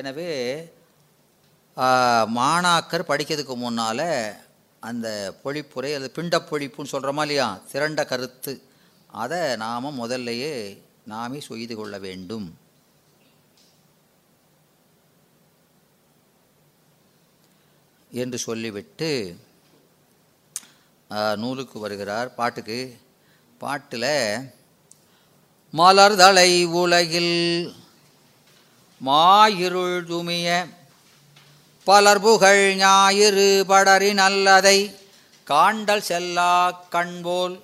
எனவே மாணாக்கர் படிக்கிறதுக்கு முன்னால் அந்த பொழிப்புரை அது பிண்ட பொழிப்புன்னு சொல்கிறோமா இல்லையா? திரண்ட கருத்து. அதை நாம் முதல்லையே நாமே செய்து கொள்ள வேண்டும். என்று சொல்லிவிட்டு நூலுக்கு வருகிறார். பாட்டுக்கு பாட்டில் மலர்தலை உலகில் மாயிருள் துமிய பலர் புகழ் ஞாயிறு படறி நல்லதை காண்டல் செல்லா கண்போல்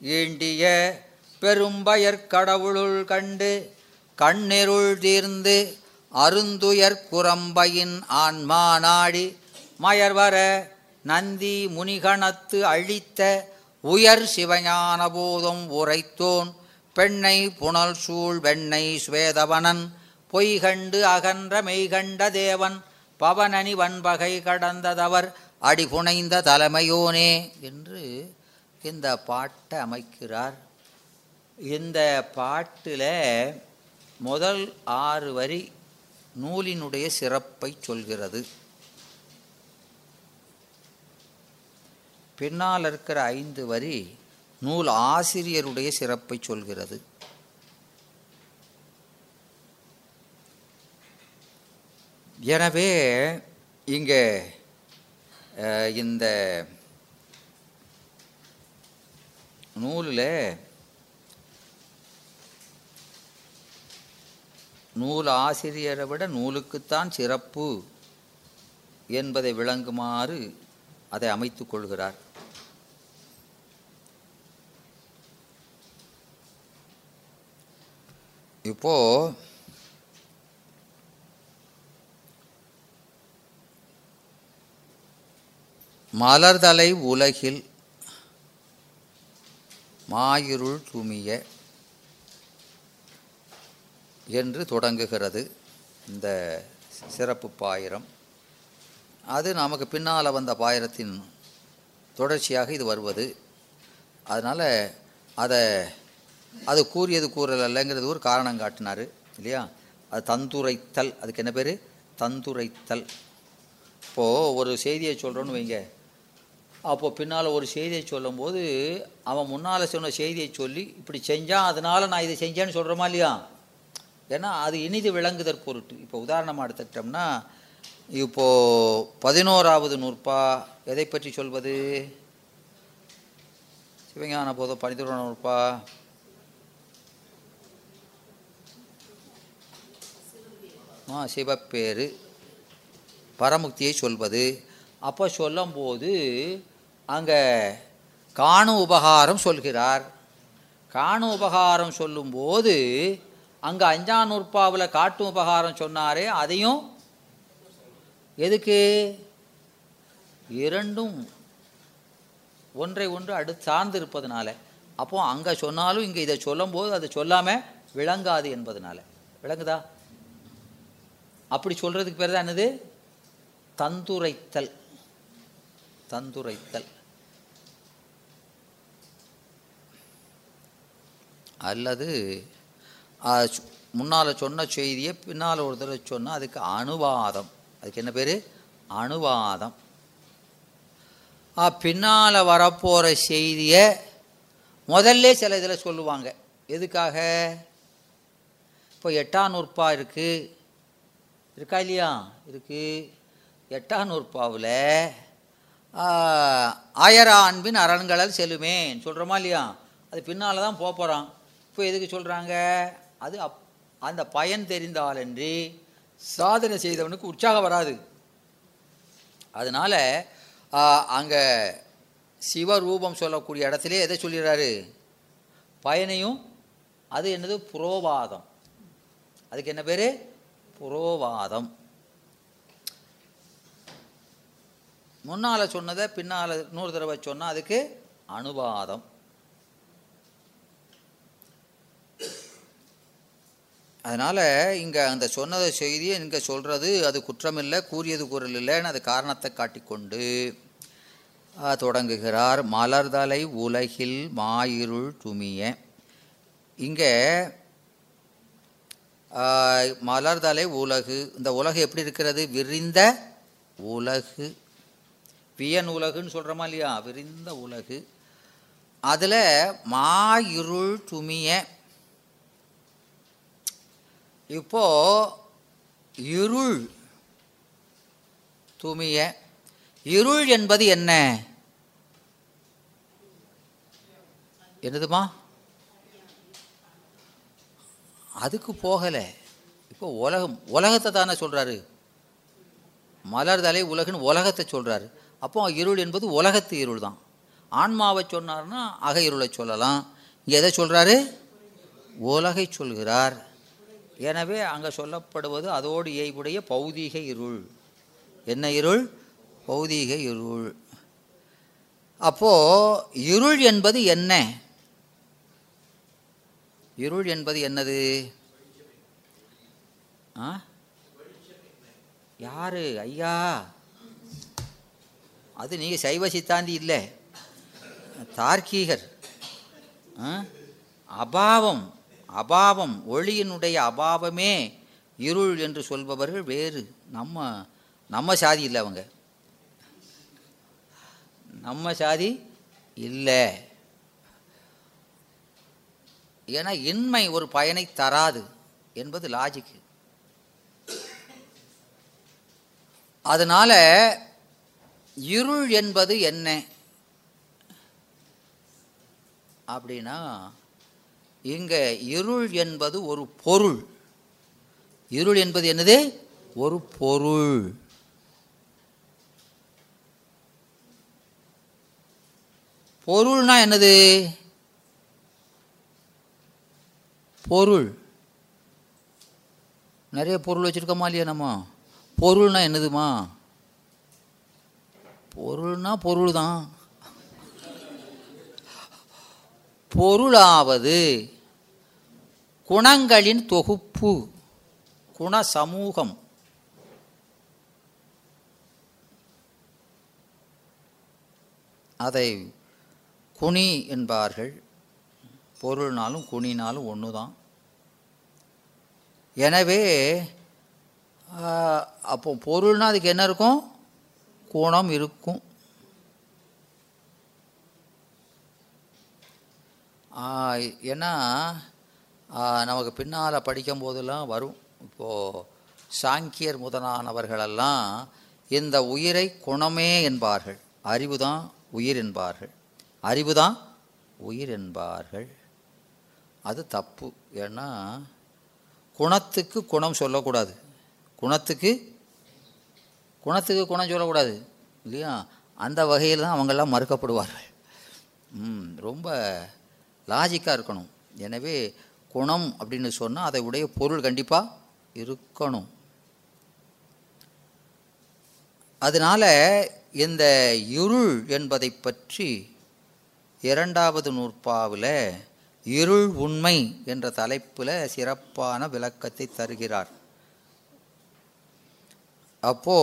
ஈண்டிய பெரும்பயர் கடவுளுள் கண்டு கண்ணிருள் தீர்ந்து அருந்துயர் குரம்பையின் ஆன்மா நாடி மயர்வர நந்தி முனிகணத்து அழித்த உயர் சிவஞானபோதம் உரைத்தோன் பெண்ணை புனல் சூழ் வெண்ணை சுவேதவனன் பொய்கண்டு அகன்ற மெய்கண்ட தேவன் பவனனி வன்பகை கடந்ததவர் அடிபுனைந்த தலைமையோனே என்று இந்த பாட்டை அமைக்கிறார். இந்த பாட்டில் முதல் ஆறு வரி நூலினுடைய சிறப்பை சொல்கிறது. பின்னால் இருக்கிற ஐந்து வரி நூல் ஆசிரியருடைய சிறப்பை சொல்கிறது. எனவே இங்கே அஹ், இந்த நூலில் நூல் ஆசிரியரை விட நூலுக்குத்தான் சிறப்பு என்பதை விளங்குமாறு அதை அமைத்துக் கொள்கிறார். இப்போ மலர்தலை உலகில் மாயிருள் துமிய என்று தொடங்குகிறது இந்த சிறப்பு பாயிரம். அது நமக்கு பின்னால் வந்த பாயிரத்தின் தொடர்ச்சியாக இது வருவது. அதனால் அதை அது கூறியது கூறல் அல்லங்கிறது ஒரு காரணம் காட்டினார் இல்லையா? அது தந்துரைத்தல். அதுக்கு என்ன பேர்? தந்துரைத்தல். இப்போது ஒரு செய்தியை சொல்கிறோன்னு வைங்க. அப்போது பின்னால் ஒரு செய்தியை சொல்லும்போது அவன் முன்னால் சொன்ன செய்தியை சொல்லி இப்படி செஞ்சான் அதனால் நான் இதை செஞ்சேன்னு சொல்கிறோமா இல்லையா? ஏன்னா அது இனிது விளங்குதற் பொருட்டு. இப்போ உதாரணமாக எடுத்துக்கிட்டோம்னா இப்போது பதினோராவது நூற்பா எதை பற்றி சொல்வது? சிவஞான போதும் பதினோரா நூற்பா? ஆ சிவப்பேரு பரமுக்தியை சொல்வது. அப்போ சொல்லும்போது அங்கே காணும் உபகாரம் சொல்கிறார். காணும் உபகாரம் சொல்லும்போது அங்கே அஞ்சாம் நூற்பாவில் காட்டும் உபகாரம் சொன்னாரே அதையும் எதுக்கு? இரண்டும் ஒன்றை ஒன்று அடுத்து சார்ந்து இருப்பதனால அப்போ அங்கே சொன்னாலும் இங்கே இதை சொல்லும்போது அதை சொல்லாமல் விளங்காது என்பதனால. விளங்குதா? அப்படி சொல்கிறதுக்கு பேர் தான் என்னது? தந்துரைத்தல். தந்துரைத்தல். அல்லது முன்னால் சொன்ன செய்தியை பின்னால் ஒரு தடவை சொன்னால் அதுக்கு அனுவாதம். அதுக்கு என்ன பேர்? அனுவாதம். பின்னால் வரப்போகிற செய்தியை முதல்ல சில இதில் சொல்லுவாங்க. எதுக்காக? இப்போ எட்டாம் நூற்பா இருக்குது இருக்கா இல்லையா? இருக்குது எட்டாம் நூற்பாவில் ஆயரா அன்பின் அரண்களால் செல்லுமேன்னு சொல்கிறோமா இல்லையா? அது பின்னால் தான் போக போகிறான் இப்போ எதுக்கு சொல்கிறாங்க அது அப் அந்த பயன் தெரிந்தாலன்றி சாதனை செய்தவனுக்கு உற்சாகம் வராது. அதனால் அங்கே சிவரூபம் சொல்லக்கூடிய இடத்துல எதை சொல்லிடுறாரு? பயனையும் அது என்னது? புரோவாதம். அதுக்கு என்ன பேர்? புரோவாதம். முன்னால் சொன்னதை பின்னால் நூறு தடவை சொன்னால் அதுக்கு அனுவாதம். அதனால் இங்கே அந்த சொன்னதை செய்தியை இங்கே சொல்கிறது அது குற்றமில்லை கூறியது குரல் இல்லைன்னு அது காரணத்தை காட்டிக்கொண்டு தொடங்குகிறார். மலர்தலை உலகில் மாயிருள் துமிய. இங்கே மலர்தலை உலகு இந்த உலகு எப்படி இருக்கிறது? விரிந்த உலகு. வியன் உலகுன்னு சொல்கிறோமா இல்லையா? விரிந்த உலகு. அதில் மா இருள் துமிய. இப்போ இருள். தூமிய இருள் என்பது என்ன? என்னதுமா? அதுக்கு போகலை. இப்போ உலகம் உலகத்தை தானே சொல்கிறாரு மலர்தலை உலகன்னு உலகத்தை சொல்கிறாரு அப்போ இருள் என்பது உலகத்து இருள் தான். ஆன்மாவை சொன்னார்னா அக இருளை சொல்லலாம். இங்கே எதை சொல்கிறாரு உலகை சொல்கிறார். எனவே அங்கே சொல்லப்படுவது அதோடு இயைபுடைய பௌதீக இருள். என்ன இருள்? பௌதீக இருள். அப்போது இருள் என்பது என்ன? இருள் என்பது என்னது? ஆ? யாரு? ஐயா. அது நீங்கள் சைவ சித்தாந்தி இல்லை. தார்க்கீகர். ஆ? அபாவம். அபாவம் ஒளியினுடைய அபாவமே இருள் என்று சொல்பவர்கள் வேறு. நம்ம நம்ம சாதி இல்லை அவங்க. நம்ம சாதி இல்லை. ஏன்னா இன்மை ஒரு பயனை தராது என்பது லாஜிக்கு அதனால் இருள் என்பது என்ன? அப்படின்னா இங்கே இருள் என்பது ஒரு பொருள். இருள் என்பது என்னது? ஒரு பொருள். பொருள்னா என்னது? பொருள். நிறைய பொருள் வச்சுருக்கோமா இல்லையா நம்ம? பொருள்னா என்னதுமா? பொருள்னா பொருள் தான் பொருளாவது. குணங்களின் தொகுப்பு குண சமூகம் அதை குனி என்பார்கள். பொருள்னாலும் குனினாலும் ஒன்று தான் எனவே அப்போ பொருள்னால் அதுக்கு என்ன இருக்கும்? குணம் இருக்கும். ஏன்னா நமக்கு பின்னால் படிக்கும் போதெல்லாம் வரும். இப்போது சாங்கியர் முதலானவர்களெல்லாம் இந்த உயிரை குணமே என்பார்கள். அறிவு தான் உயிர் என்பார்கள். அறிவு தான் உயிர் என்பார்கள். அது தப்பு. ஏன்னா குணத்துக்கு குணம் சொல்லக்கூடாது. குணத்துக்கு குணத்துக்கு குணம் சொல்லக்கூடாது. இல்லையா? அந்த வகையில் தான் அவங்கெல்லாம் மறுக்கப்படுவார்கள். ம் ரொம்ப லாஜிக்காக இருக்கணும். எனவே குணம் அப்படின்னு சொன்னால் அதை உடைய பொருள் கண்டிப்பாக இருக்கணும். அதனால் இந்த இருள் என்பதை பற்றி இரண்டாவது நூற்பாவில் இருள் உண்மை என்ற தலைப்பில் சிறப்பான விளக்கத்தை தருகிறார். அப்போ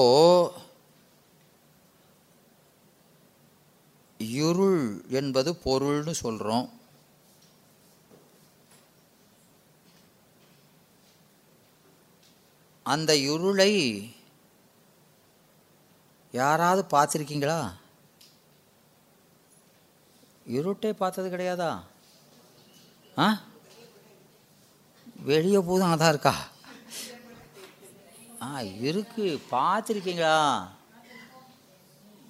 இருள் என்பது பொருள்னு சொல்கிறோம் அந்த இருளை யாராவது பார்த்துருக்கீங்களா? இருட்டே பார்த்தது கிடையாதா? ஆ? வெளியே போதும் அதான் இருக்கா? ஆ இருக்கு. பார்த்துருக்கீங்களா?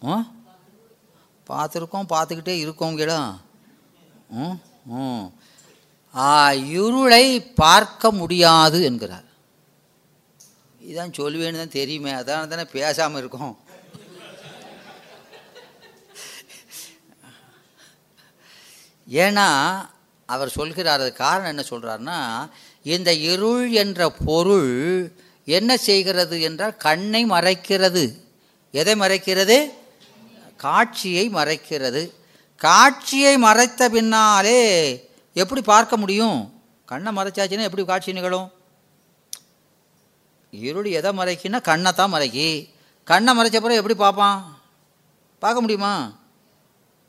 ஆ? பார்த்துருக்கோம் பார்த்துக்கிட்டே இருக்கோங்களா ம் ம். ஆ இருளை பார்க்க முடியாது என்கிறார். இதான் சொல்லுவேன்னு தான் தெரியுமே. அதான் தானே பேசாமல் இருக்கும். ஏன்னா அவர் சொல்கிறார் அது காரணம் என்ன சொல்கிறாருன்னா இந்த இருள் என்ற பொருள் என்ன செய்கிறது என்றால் கண்ணை மறைக்கிறது. எதை மறைக்கிறது? காட்சியை மறைக்கிறது. காட்சியை மறைத்த பின்னாலே எப்படி பார்க்க முடியும்? கண்ணை மறைச்சாச்சுன்னா எப்படி காட்சி நிகழும்? இருள் எதை மறைக்குன்னா கண்ணை தான் மறைக்கி. கண்ணை மறைச்ச எப்படி பார்ப்பான்? பார்க்க முடியுமா?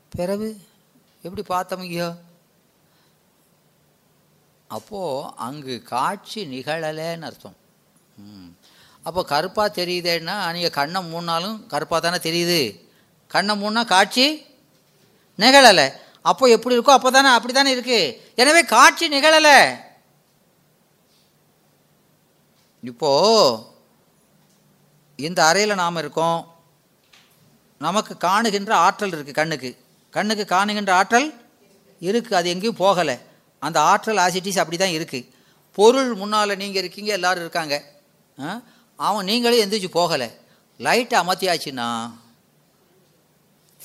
பிறகு எப்படி பார்த்தோம் ஐயோ? அப்போது அங்கு காட்சி நிகழலைன்னு அர்த்தம். ம். அப்போ கருப்பாக தெரியுதேன்னா நீங்கள் கண்ணை மூணாலும் கருப்பாக தானே தெரியுது. கண்ணை மூணா காட்சி நிகழலை. அப்போ எப்படி இருக்கோ அப்போ தானே அப்படி தானே இருக்குது எனவே காட்சி நிகழலை. இப்போது இந்த அறையில் நாம் இருக்கோம். நமக்கு காணுகின்ற ஆற்றல் இருக்குது கண்ணுக்கு. கண்ணுக்கு காணுகின்ற ஆற்றல் இருக்குது அது எங்கேயும் போகலை. அந்த ஆற்றல் ஆசிட்டிஸ் அப்படி தான் இருக்குது பொருள் முன்னால் நீங்கள் இருக்கீங்க எல்லோரும் இருக்காங்க. ஆ? அவன் நீங்களே எந்திரிச்சு போகலை. லைட்டை அமர்த்தியாச்சுன்னா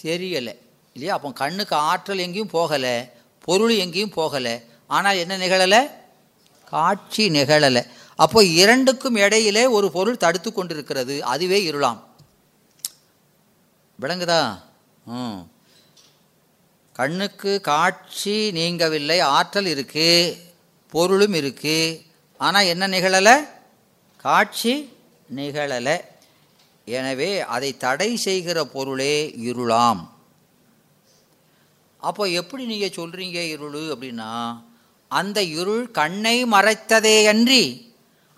தெரியலை. இல்லையா? அப்போ கண்ணுக்கு ஆற்றல் எங்கேயும் போகலை. பொருள் எங்கேயும் போகலை. ஆனால் என்ன நிகழலை? காட்சி நிகழலை. அப்போ இரண்டுக்கும் இடையிலே ஒரு பொருள் தடுத்து கொண்டிருக்கிறது அதுவே இருளாம். விளங்குதா? ம். கண்ணுக்கு காட்சி நீங்கவில்லை ஆற்றல் இருக்கு பொருளும் இருக்கு ஆனால் என்ன நிகழலை? காட்சி நிகழலை. எனவே அதை தடை செய்கிற பொருளே இருளாம். அப்போ எப்படி நீங்கள் சொல்கிறீங்க இருள் அப்படின்னா அந்த இருள் கண்ணை மறைத்ததே அன்றி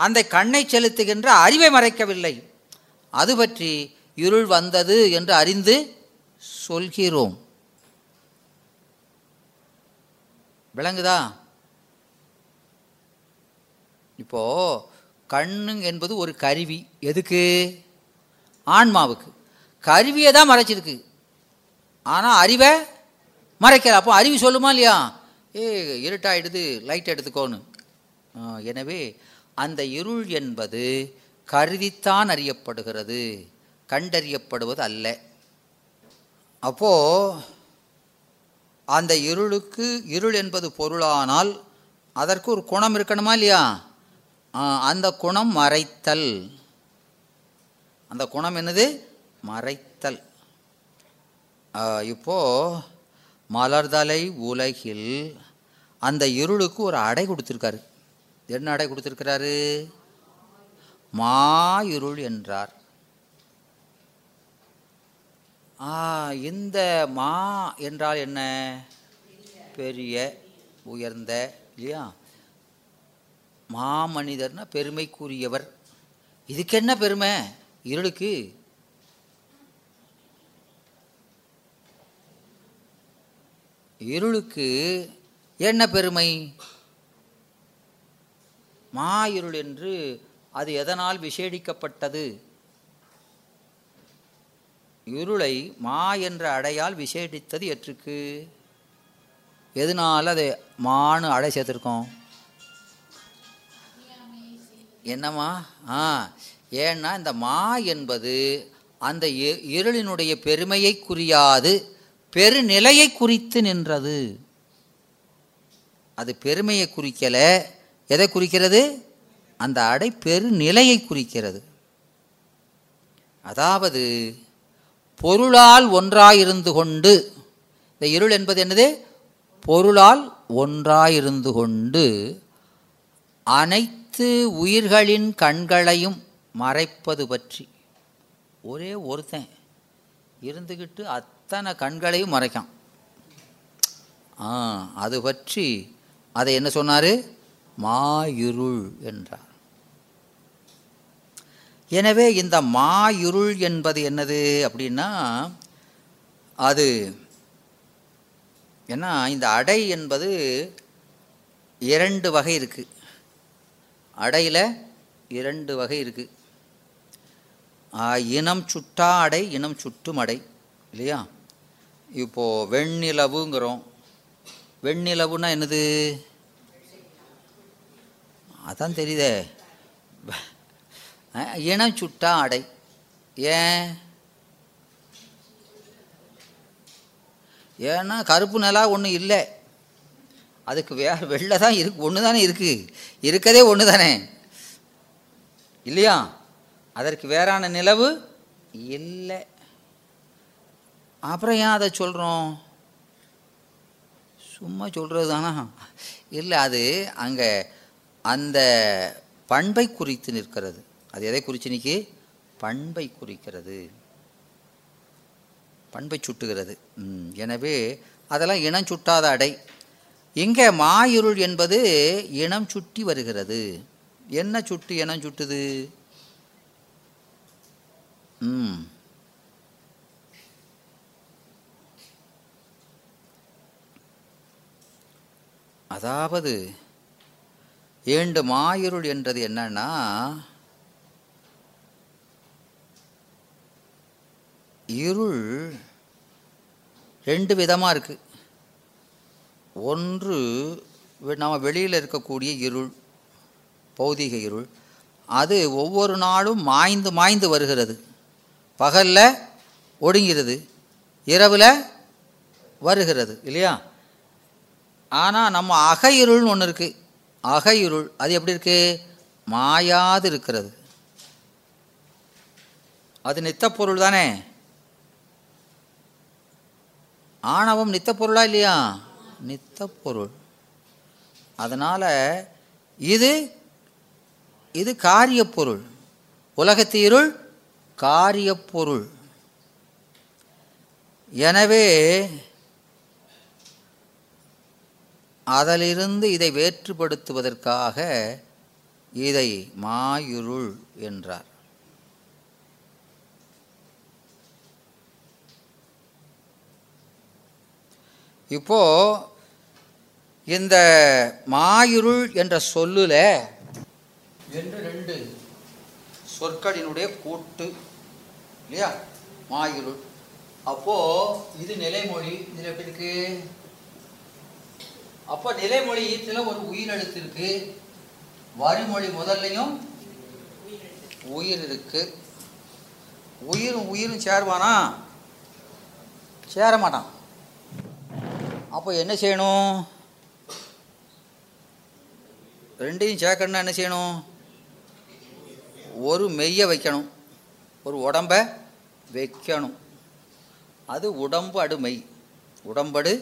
அந்த கண்ணை செலுத்துகின்ற அறிவை மறைக்கவில்லை. அது பற்றி இருள் வந்தது என்று அறிந்து சொல்கிறோம். விளங்குதா? இப்போ கண்ணு என்பது ஒரு கருவி. எதுக்கு? ஆன்மாவுக்கு. கருவியை தான் மறைச்சிருக்கு. ஆனால் அறிவை மறைக்கல. அப்போ அறிவு சொல்லுமா இல்லையா? ஏ இருட்டாயிடுது லைட் எடுத்துக்கோன்னு. எனவே அந்த இருள் என்பது கருதித்தான் அறியப்படுகிறது கண்டறியப்படுவது அல்ல. அப்போது அந்த இருளுக்கு இருள் என்பது பொருளானால் அதற்கு ஒரு குணம் இருக்கணுமா இல்லையா? அந்த குணம் மறைத்தல். அந்த குணம் என்னது? மறைத்தல். இப்போது மலர்தலை உலகில் அந்த இருளுக்கு ஒரு அடை கொடுத்துருக்காரு. என்ன அடை கொடுத்துருக்கிறாரு? மா இருள் என்றார் இந்த மா என்றால் என்ன? பெரிய உயர்ந்த இல்லையா? மாமனிதர்னா பெருமைக்குரியவர். இதுக்கு என்ன பெருமை? இருளுக்கு. இருளுக்கு என்ன பெருமை? மா இருள் என்று அது எதனால் விசேடிக்கப்பட்டது? இருளை மா என்ற அடையால் விசேடித்தது எற்றுக்கு எதனால் அது மானு அடை சேர்த்துருக்கோம்? என்னம்மா? ஆ ஏன்னா இந்த மா என்பது அந்த இருளினுடைய பெருமையை குறியாது பெருநிலையை குறித்து நின்றது. அது பெருமையை குறிக்கலை. எதை குறிக்கிறது? அந்த அடை பெருநிலையை குறிக்கிறது. அதாவது பொருளால் ஒன்றாயிருந்து கொண்டு இந்த இருள் என்பது என்னது? பொருளால் ஒன்றாயிருந்து கொண்டு அனைத்து உயிர்களின் கண்களையும் மறைப்பது பற்றி. ஒரே ஒருத்தன் இருந்துக்கிட்டு அத்தனை கண்களையும் மறைக்கான். ஆ அது பற்றி அதை என்ன சொன்னார்? மாயிருள் என்றார். எனவே இந்த மாயிருள் என்பது என்னது அப்படின்னா அது ஏன்னா இந்த அடை என்பது இரண்டு வகை இருக்குது அடையில் இரண்டு வகை இருக்குது இனம் சுட்டா அடை இனம் சுட்டும் அடை இல்லையா? இப்போது வெண்ணிலவுங்கிறோம். வெண்ணிலவுன்னா என்னது? அதான் தெரியுதே. இனம் சுட்டா அடை. ஏன்? ஏன்னா கருப்பு நிலா ஒன்றும் இல்லை. அதுக்கு வேறு வெள்ளை தான் இருக்கு ஒன்று தானே இருக்குது இருக்கதே ஒன்று தானே இல்லையா? அதற்கு வேறான நிலவு இல்லை. அப்புறம் ஏன் அதை சொல்கிறோம் சும்மா சொல்கிறது தானா இல்லை அது அங்கே அந்த பண்பை குறித்து நிற்கிறது. அது எதை குறித்து நிற்கி பண்பை குறிக்கிறது. பண்பை சுட்டுகிறது. ம், எனவே அதெல்லாம் இனம் சுட்டாத அடை. இங்கே மாயிருள் என்பது இனம் சுட்டி வருகிறது. என்ன சுட்டு இனம் சுட்டுது? ம். அதாவது ஏண்டு மாயிருள் என்றது என்னன்னா இருள் ரெண்டு விதமாக இருக்கு. ஒன்று வெ- நம்ம வெளியில் இருக்கக்கூடிய இருள் பௌதிக இருள் அது ஒவ்வொரு நாளும் மாய்ந்து மாய்ந்து வருகிறது. பகலில் ஒடுங்கிறது இரவில் வருகிறது இல்லையா? ஆனால் நம்ம அக இருள்னு ஒன்று இருக்குது அகையுருள் அது எப்படி இருக்கு? மாயாது இருக்கிறது. அது நித்தப்பொருள் தானே? ஆணவம் நித்தப்பொருளா இல்லையா? நித்தப்பொருள். அதனால் இது இது காரியப்பொருள். உலகத்து இருள் காரியப்பொருள். எனவே அதிலிருந்து இதை வேற்றுப்படுத்துவதற்காக இதை மாயுருள் என்றார். இப்போ இந்த மாயுருள் என்ற சொல்லுல என்று ரெண்டு சொற்களினுடைய கூட்டு இல்லையா? மாயுருள். அப்போ இது நிலைமொழி இதில் எப்படி இருக்கு? அப்போ நிலைமொழி ஈத்துல ஒரு உயிரெழுத்து இருக்கு வரிமொழி முதல்லையும் உயிர் இருக்கு உயிரும் உயிரும் சேருவானா? சேர மாட்டான் அப்போ என்ன செய்யணும்? ரெண்டையும் சேர்க்கணும்னா என்ன செய்யணும்? ஒரு மெய்யை வைக்கணும். ஒரு உடம்ப வைக்கணும். அது உடம்பு அடு மெய் உடம்படு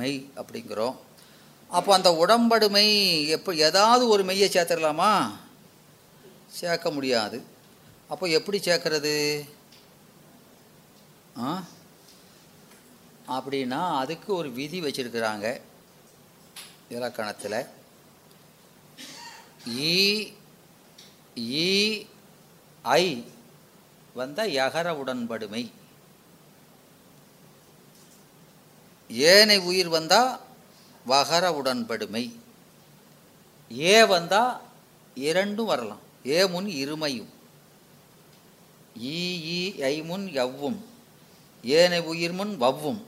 மெய் அப்படிங்கிறோம். அப்போ அந்த உடம்படுமை எப்போ ஏதாவது ஒரு மெய்யை சேர்த்துடலாமா? சேர்க்க முடியாது. அப்போ எப்படி சேர்க்கறது? ஆ? அப்படின்னா அதுக்கு ஒரு விதி வச்சிருக்கிறாங்க இலக்கணத்தில். ஈ ஈ ஐ வந்த யகர உடன்படுமை. ஏனை உயிர் வந்தால் வகர உடன்படுமை. ஏ வந்தால் இரண்டும் வரலாம். ஏ முன் இருமையும். ஈ ஈ ஐ முன் எவ்வும் ஏனை உயிர் முன் வவ்வும்.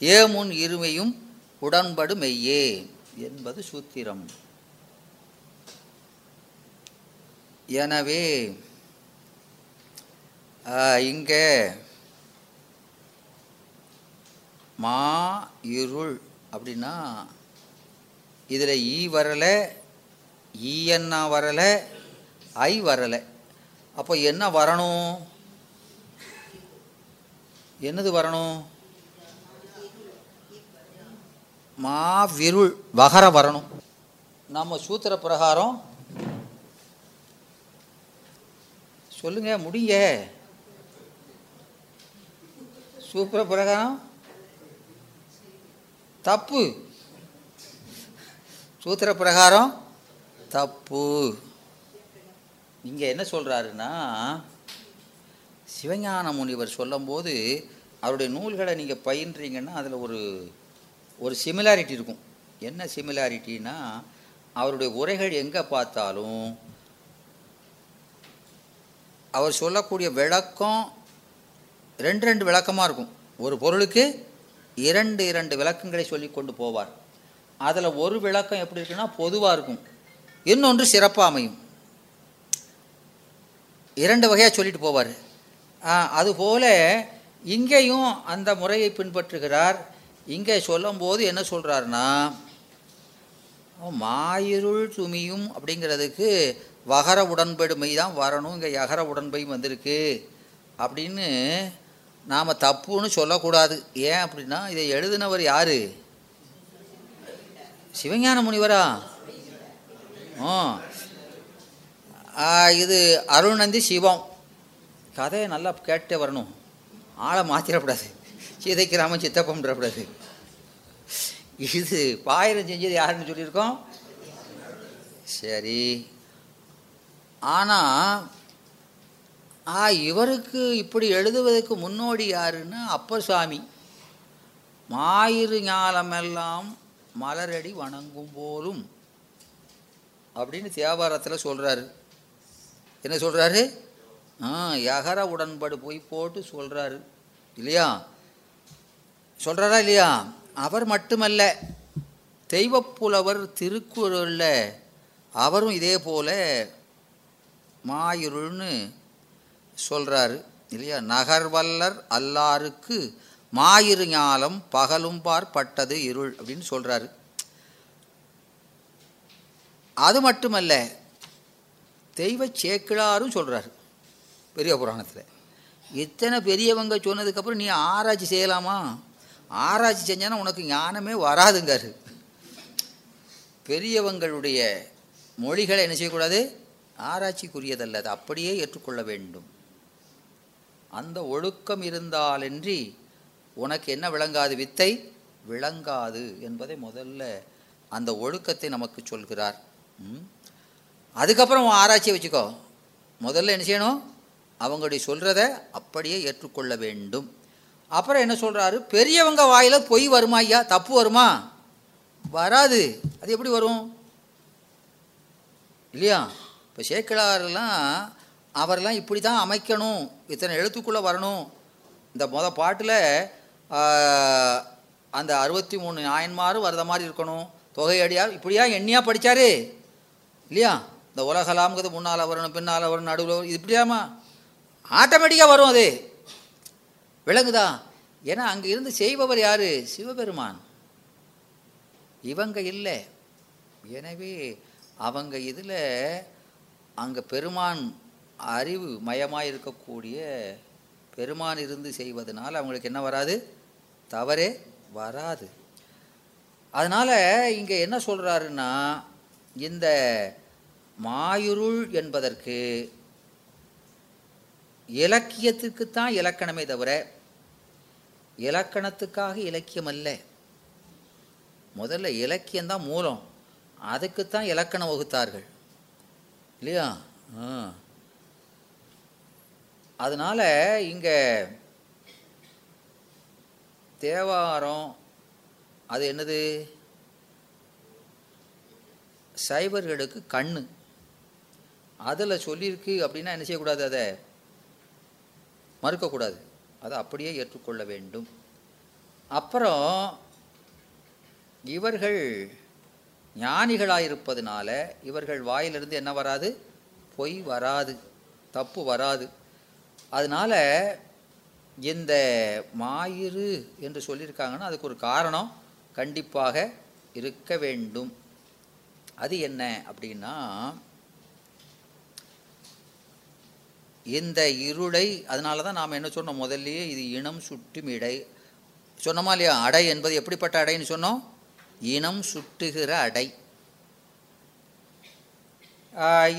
ஏ முன் இருமையும் உடன்படு மெய்யே என்பது சூத்திரம். எனவே இங்கே மா இருள் அப்படின்னா இதில் ஈ வரலை ஈயன்னா வரலை ஐ வரலை. அப்போ என்ன வரணும்? என்னது வரணும்? மாவிருள் வகர வரணும். நம்ம சூத்திர பிரகாரம் சொல்லுங்க முடிங்க. சூத்திர பிரகாரம் தப்பு. சூத்திர பிரகாரம் தப்பு. இங்கே என்ன சொல்கிறாருன்னா சிவஞான முனிவர் சொல்லும்போது அவருடைய நூல்களை நீங்கள் பயின்றீங்கன்னா அதில் ஒரு ஒரு சிமிலாரிட்டி இருக்கும். என்ன சிமிலாரிட்டின்னா அவருடைய உரைகள் எங்கே பார்த்தாலும் அவர் சொல்லக்கூடிய விளக்கம் ரெண்டு ரெண்டு விளக்கமாக இருக்கும். ஒரு பொருளுக்கு இரண்டு இரண்டு விளக்கங்களை சொல்லி கொண்டு போவார். அதில் ஒரு விளக்கம் எப்படி இருக்குன்னா பொதுவாக இருக்கும். இன்னொன்று சிறப்பாக அமையும். இரண்டு வகையாக சொல்லிட்டு போவார். அதுபோல் இங்கேயும் அந்த முறையை பின்பற்றுகிறார். இங்கே சொல்லும்போது என்ன சொல்கிறாருன்னா மாயிருள் துமியும் அப்படிங்கிறதுக்கு வகர உடன்படுமை தான் வரணும். இங்கே யகர உடன்பையும் வந்திருக்கு. அப்படின்னு நாம் தப்புன்னு சொல்லக்கூடாது. ஏன் அப்படின்னா இதை எழுதினவர் யார்? சிவஞான முனிவரா ஆ இது அருள்நந்தி சிவம். கதையை நல்லா கேட்டே வரணும். ஆளை மாற்றிடக்கூடாது சீதைக்கு ராமன் சித்தப்பன்றக்கூடாது இது பாயிரம் செஞ்சது யாருன்னு சொல்லியிருக்கோம்? சரி. ஆனால் ஆ இவருக்கு இப்படி எழுதுவதற்கு முன்னோடி யாருன்னா அப்பசாமி மாயிறு ஞாலமெல்லாம் மலரடி வணங்கும் போலும் அப்படின்னு தேவாரத்தில் சொல்கிறாரு என்ன சொல்கிறாரு ஆ யகர உடன்படு போய் போட்டு சொல்கிறாரு இல்லையா? சொல்கிறாரா இல்லையா? அவர் மட்டுமல்ல தெய்வப்புலவர் திருக்குறளில் அவரும் இதே போல மாயிருள்னு சொல்கிறாரு இல்லையா? நகர்வல்லர் அல்லாருக்கு மாயிரு ஞாலம் பகலும் பட்டது இருள் அப்படின்னு சொல்கிறாரு அது மட்டுமல்ல தெய்வ சேக்கிழாரும் சொல்கிறாரு பெரிய புராணத்தில். இத்தனை பெரியவங்க சொன்னதுக்கப்புறம் நீ ஆராய்ச்சி செய்யலாமா? ஆராய்ச்சி செஞ்சானா உனக்கு ஞானமே வராதுங்காரு. பெரியவங்களுடைய மொழிகளை என்ன செய்யக்கூடாது? ஆராய்ச்சிக்குரியதல்ல அது அப்படியே ஏற்றுக்கொள்ள வேண்டும். அந்த ஒழுக்கம் இருந்தாலன்றி உனக்கு என்ன விளங்காது வித்தை? விளங்காது என்பதை முதல்ல அந்த ஒழுக்கத்தை நமக்கு சொல்கிறார். ம்? அதுக்கப்புறம் ஆராய்ச்சியை வச்சுக்கோ. முதல்ல என்ன செய்யணும்? அவங்களுடைய சொல்கிறத அப்படியே ஏற்றுக்கொள்ள வேண்டும். அப்புறம் என்ன சொல்கிறாரு பெரியவங்க வாயில் பொய் வருமா ஐயா? தப்பு வருமா? வராது. அது எப்படி வரும்? இல்லையா? இப்போ சேக்கிழாரெல்லாம் அவரெல்லாம் இப்படி தான் அமைக்கணும். இத்தனை எழுத்துக்குள்ளே வரணும். இந்த மொதல் பாட்டில் அந்த அறுபத்தி மூணு நாயன்மாரும் வரத மாதிரி இருக்கணும். தொகையடியார் இப்படியா எண்ணியாக படித்தாரு இல்லையா? இந்த உலகலாம்ங்கிறது முன்னால் வரணும் பின்னால் வரணும் நடுவில் வரும் இது இப்படியாமா ஆட்டோமேட்டிக்காக வரும் அது. விளங்குதா? ஏன்னா அங்கே இருந்து செய்பவர் யார்? சிவபெருமான். இவங்க இல்லை. எனவே அவங்க இதில் அங்கே பெருமான் அறிவு மயமாக இருக்கக்கூடிய பெருமான் இருந்து செய்வதனால் அவங்களுக்கு என்ன வராது? தவறே வராது. அதனால் இங்கே என்ன சொல்கிறாருன்னா இந்த மாயுருள் என்பதற்கு இலக்கியத்துக்குத்தான் இலக்கணமே தவிர இலக்கணத்துக்காக இலக்கியம் அல்ல. முதல்ல இலக்கியம்தான் மூலம். அதுக்குத்தான் இலக்கணம் வகுத்தார்கள். இல்லையா? ஆ. அதனால் இங்கே தேவாரம் அது என்னது? சைபர்களுக்கு கண்ணு. அதில் சொல்லியிருக்கு அப்படின்னா என்ன செய்யக்கூடாது அதை? மறுக்கக்கூடாது. அதை அப்படியே ஏற்றுக்கொள்ள வேண்டும். அப்புறம் இவர்கள் ஞானிகளாயிருப்பதனால இவர்கள் வாயிலிருந்து என்ன வராது? பொய் வராது. தப்பு வராது. அதனால இந்த மாயிறு என்று சொல்லியிருக்காங்கன்னா அதுக்கு ஒரு காரணம் கண்டிப்பாக இருக்க வேண்டும். அது என்ன அப்படின்னா இந்த இருளை அதனால தான் நாம் என்ன சொன்னோம் முதல்லயே இது இனம் சுட்டும் இடை. சொன்னோமா இல்லையா? அடை என்பது எப்படிப்பட்ட அடைன்னு சொன்னோம்? இனம் சுட்டுகிற அடை.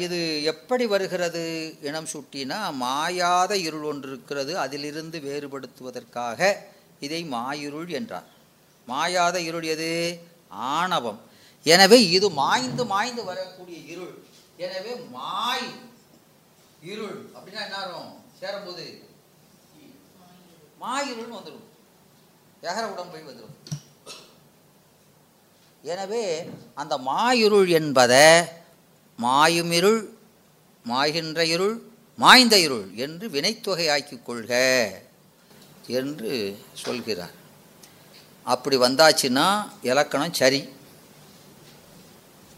இது எப்படி வருகிறது இனம் சுட்டினா மாயாத இருள் ஒன்று இருக்கிறது அதிலிருந்து வேறுபடுத்துவதற்காக இதை மாயிருள் என்றார். மாயாத இருள் எது? ஆணவம். எனவே இது மாய்ந்து மாய்ந்து வரக்கூடிய இருள். எனவே மாய் இருள். அப்படின்னா என்ன ஆகும் சேரும்போது மாயிருள்னு வந்துடும். எகர உடம்பை வந்துடும். எனவே அந்த மாயிருள் என்பதை மாயுமிருள் மாய்கின்ற இருள் மாய்ந்த இருள் என்று வினைத்தொகை ஆக்கிக் கொள்க என்று சொல்கிறார். அப்படி வந்தாச்சுன்னா இலக்கணம் சரி.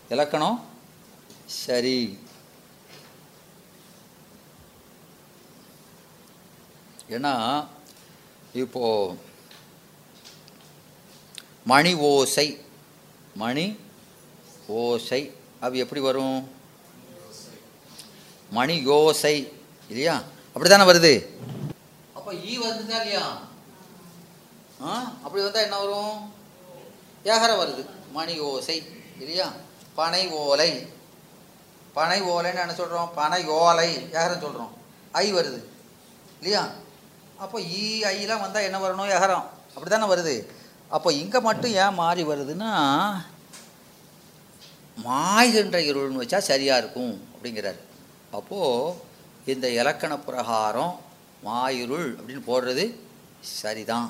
இலக்கணம் சரி. ஏன்னா இப்போ மணி ஓசை மணி ஓசை அது எப்படி வரும்? மணி யோசை இல்லையா? அப்படி தானே வருது? அப்போ ஈ e வருதுதா இல்லையா? ஆ அப்படி வந்தால் என்ன வரும்? ஏகரம் வருது. மணி ஓசை இல்லையா? பனை ஓலை. பனை ஓலைன்னு என்ன சொல்கிறோம் பனை ஓலை ஏகரம் சொல்கிறோம் ஐ வருது இல்லையா? அப்போ ஈ e, ஐலாம் வந்தால் என்ன வரணும்? எகரம் அப்படி தானே வருது. அப்போ இங்கே மட்டும் ஏன் மாறி வருதுன்னா மாய்கின்ற இருள்னு வச்சா சரியாக இருக்கும் அப்படிங்கிறார். அப்போது இந்த இலக்கண பிரகாரம் மாயிருள் அப்படின்னு போடுறது சரிதான்.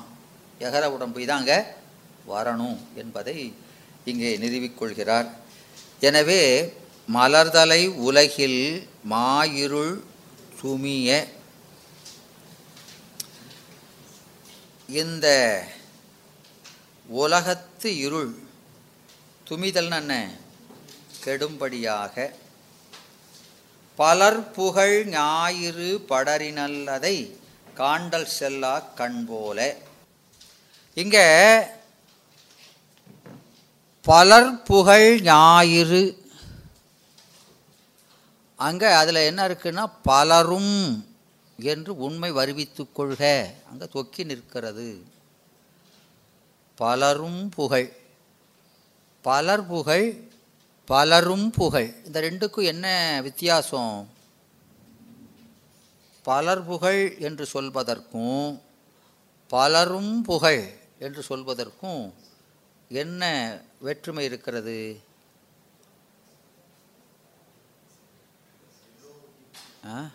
எகர உடம்பு தான் அங்கே வரணும் என்பதை இங்கே நிறுவிக்கொள்கிறார் எனவே மலர்தலை உலகில் மாயிருள் சுமிய இந்த உலகத்து இருள் துமிதல்னு என்ன? கெடும்படியாக பலர் புகழ் ஞாயிறு படரினல்லதை காண்டல் செல்லா கண் போல இங்கே பலர் புகழ் ஞாயிறு. அங்கே அதில் என்ன இருக்குன்னா பலரும் என்று உண்மை வருவித்து கொள்க. அங்கே தொக்கி நிற்கிறது. பலரும் புகழ். பலர் புகழ் பலரும் புகழ். இந்த ரெண்டுக்கும் என்ன வித்தியாசம்? பலர் புகழ் என்று சொல்வதற்கும் பலரும் புகழ் என்று சொல்வதற்கும் என்ன வேற்றுமை இருக்கிறது? ஆ?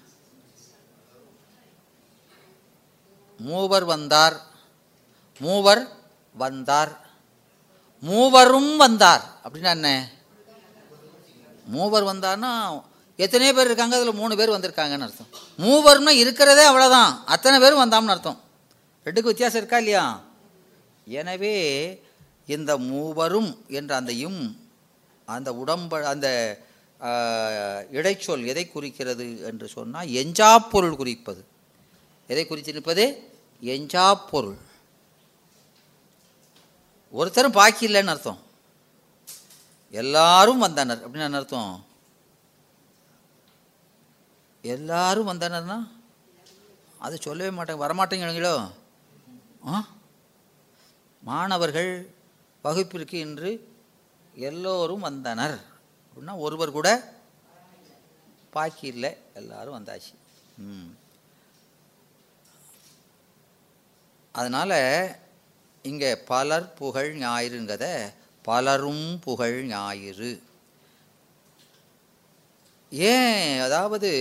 மூவர் வந்தார். மூவர் வந்தார். மூவரும் வந்தார். அப்படின்னா என்ன? மூவர் வந்தார்னா எத்தனை பேர் இருக்காங்க அதில் மூணு பேர் வந்திருக்காங்கன்னு அர்த்தம். மூவர்னா இருக்கிறதே அவ்வளோதான் அத்தனை பேரும் வந்தாம்னு அர்த்தம். ரெண்டுக்கு வித்தியாசம் இருக்கா இல்லையா? எனவே இந்த மூவரும் என்ற அந்த இம் அந்த உடம்ப அந்த இடைச்சொல் எதை குறிக்கிறது என்று சொன்னால் எஞ்சா பொருள் குறிப்பது. எதை குறித்து நிற்பது? எஞ்சா பொருள். ஒருத்தரும் பாக்கி இல்லைன்னு அர்த்தம். எல்லாரும் வந்தனர். அப்படின்னு என்ன அர்த்தம்? எல்லாரும் வந்தனர்னா? அது சொல்லவே மாட்டாங்க. வரமாட்டேங்கிறீங்களோ ஆ? மாணவர்கள் வகுப்பிற்கு இன்று எல்லோரும் வந்தனர். அப்படின்னா ஒருவர் கூட பாக்கி இல்லை எல்லாரும் வந்தாச்சு. ம். அதனால் இங்கே பலர் புகழ் ஞாயிறுங்கிறத பலரும் புகழ் ஞாயிறு. ஏன்? அதாவது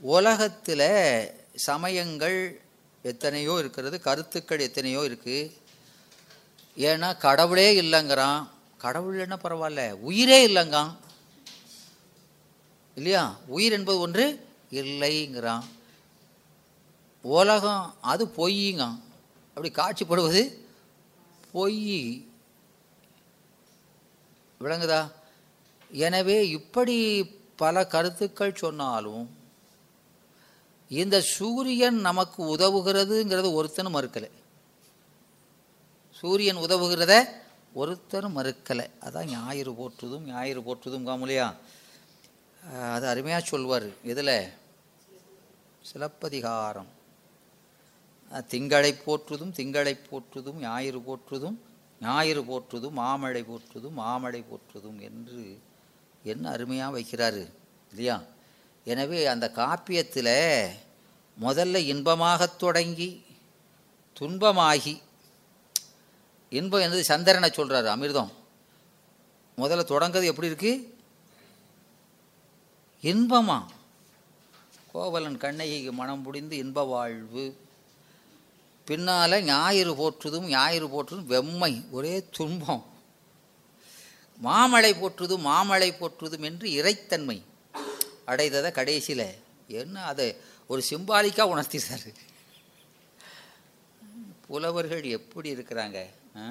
உலகத்தில் சமயங்கள் எத்தனையோ இருக்கிறது கருத்துக்கள் எத்தனையோ இருக்குது ஏன்னா கடவுளே இல்லைங்கிறான். கடவுள் என்ன பரவாயில்ல. உயிரே இல்லைங்கான் இல்லையா? உயிர் என்பது ஒன்று இல்லைங்கிறான். உலகம் அது பொய்யுங்க அப்படி காட்சிப்படுவது பொய். விளங்குதா? எனவே இப்படி பல கருத்துக்கள் சொன்னாலும் இந்த சூரியன் நமக்கு உதவுகிறதுங்கிறது ஒருத்தனும் மறுக்கலை. சூரியன் உதவுகிறத ஒருத்தரும் மறுக்கலை. அதான் ஞாயிறு போற்றுதும் ஞாயிறு போற்றுதும் காமலையா. அது அருமையாக சொல்வார். இதில் சிலப்பதிகாரம். திங்களை போற்றுதும் திங்களை போற்றுதும் ஞாயிறு போற்றுதும் ஞாயிறு போற்றுதும் மாமழை போற்றுதும் மாமழை போற்றுதும் என்று என்ன அருமையாக வைக்கிறாரு இல்லையா? எனவே அந்த காப்பியத்தில் முதல்ல இன்பமாகத் தொடங்கி துன்பமாகி இன்பம் என்னது சந்திரனை சொல்கிறாரு அமிர்தம். முதல்ல தொடங்கிறது எப்படி இருக்குது இன்பமா? கோவலன் கண்ணகிக்கு மனம் புடிந்து இன்ப வாழ்வு பின்னால் ஞாயிறு போற்றுதும் ஞாயிறு போற்றுதும் வெம்மை ஒரே துன்பம். மாமழை போற்றுதும் மாமழை போற்றுதும் என்று இறைத்தன்மை அடைந்ததை கடைசியில் என்ன அதை? ஒரு சிம்பாலிக்காக உணர்த்திட்டாரு புலவர்கள் எப்படி இருக்கிறாங்க ஆ?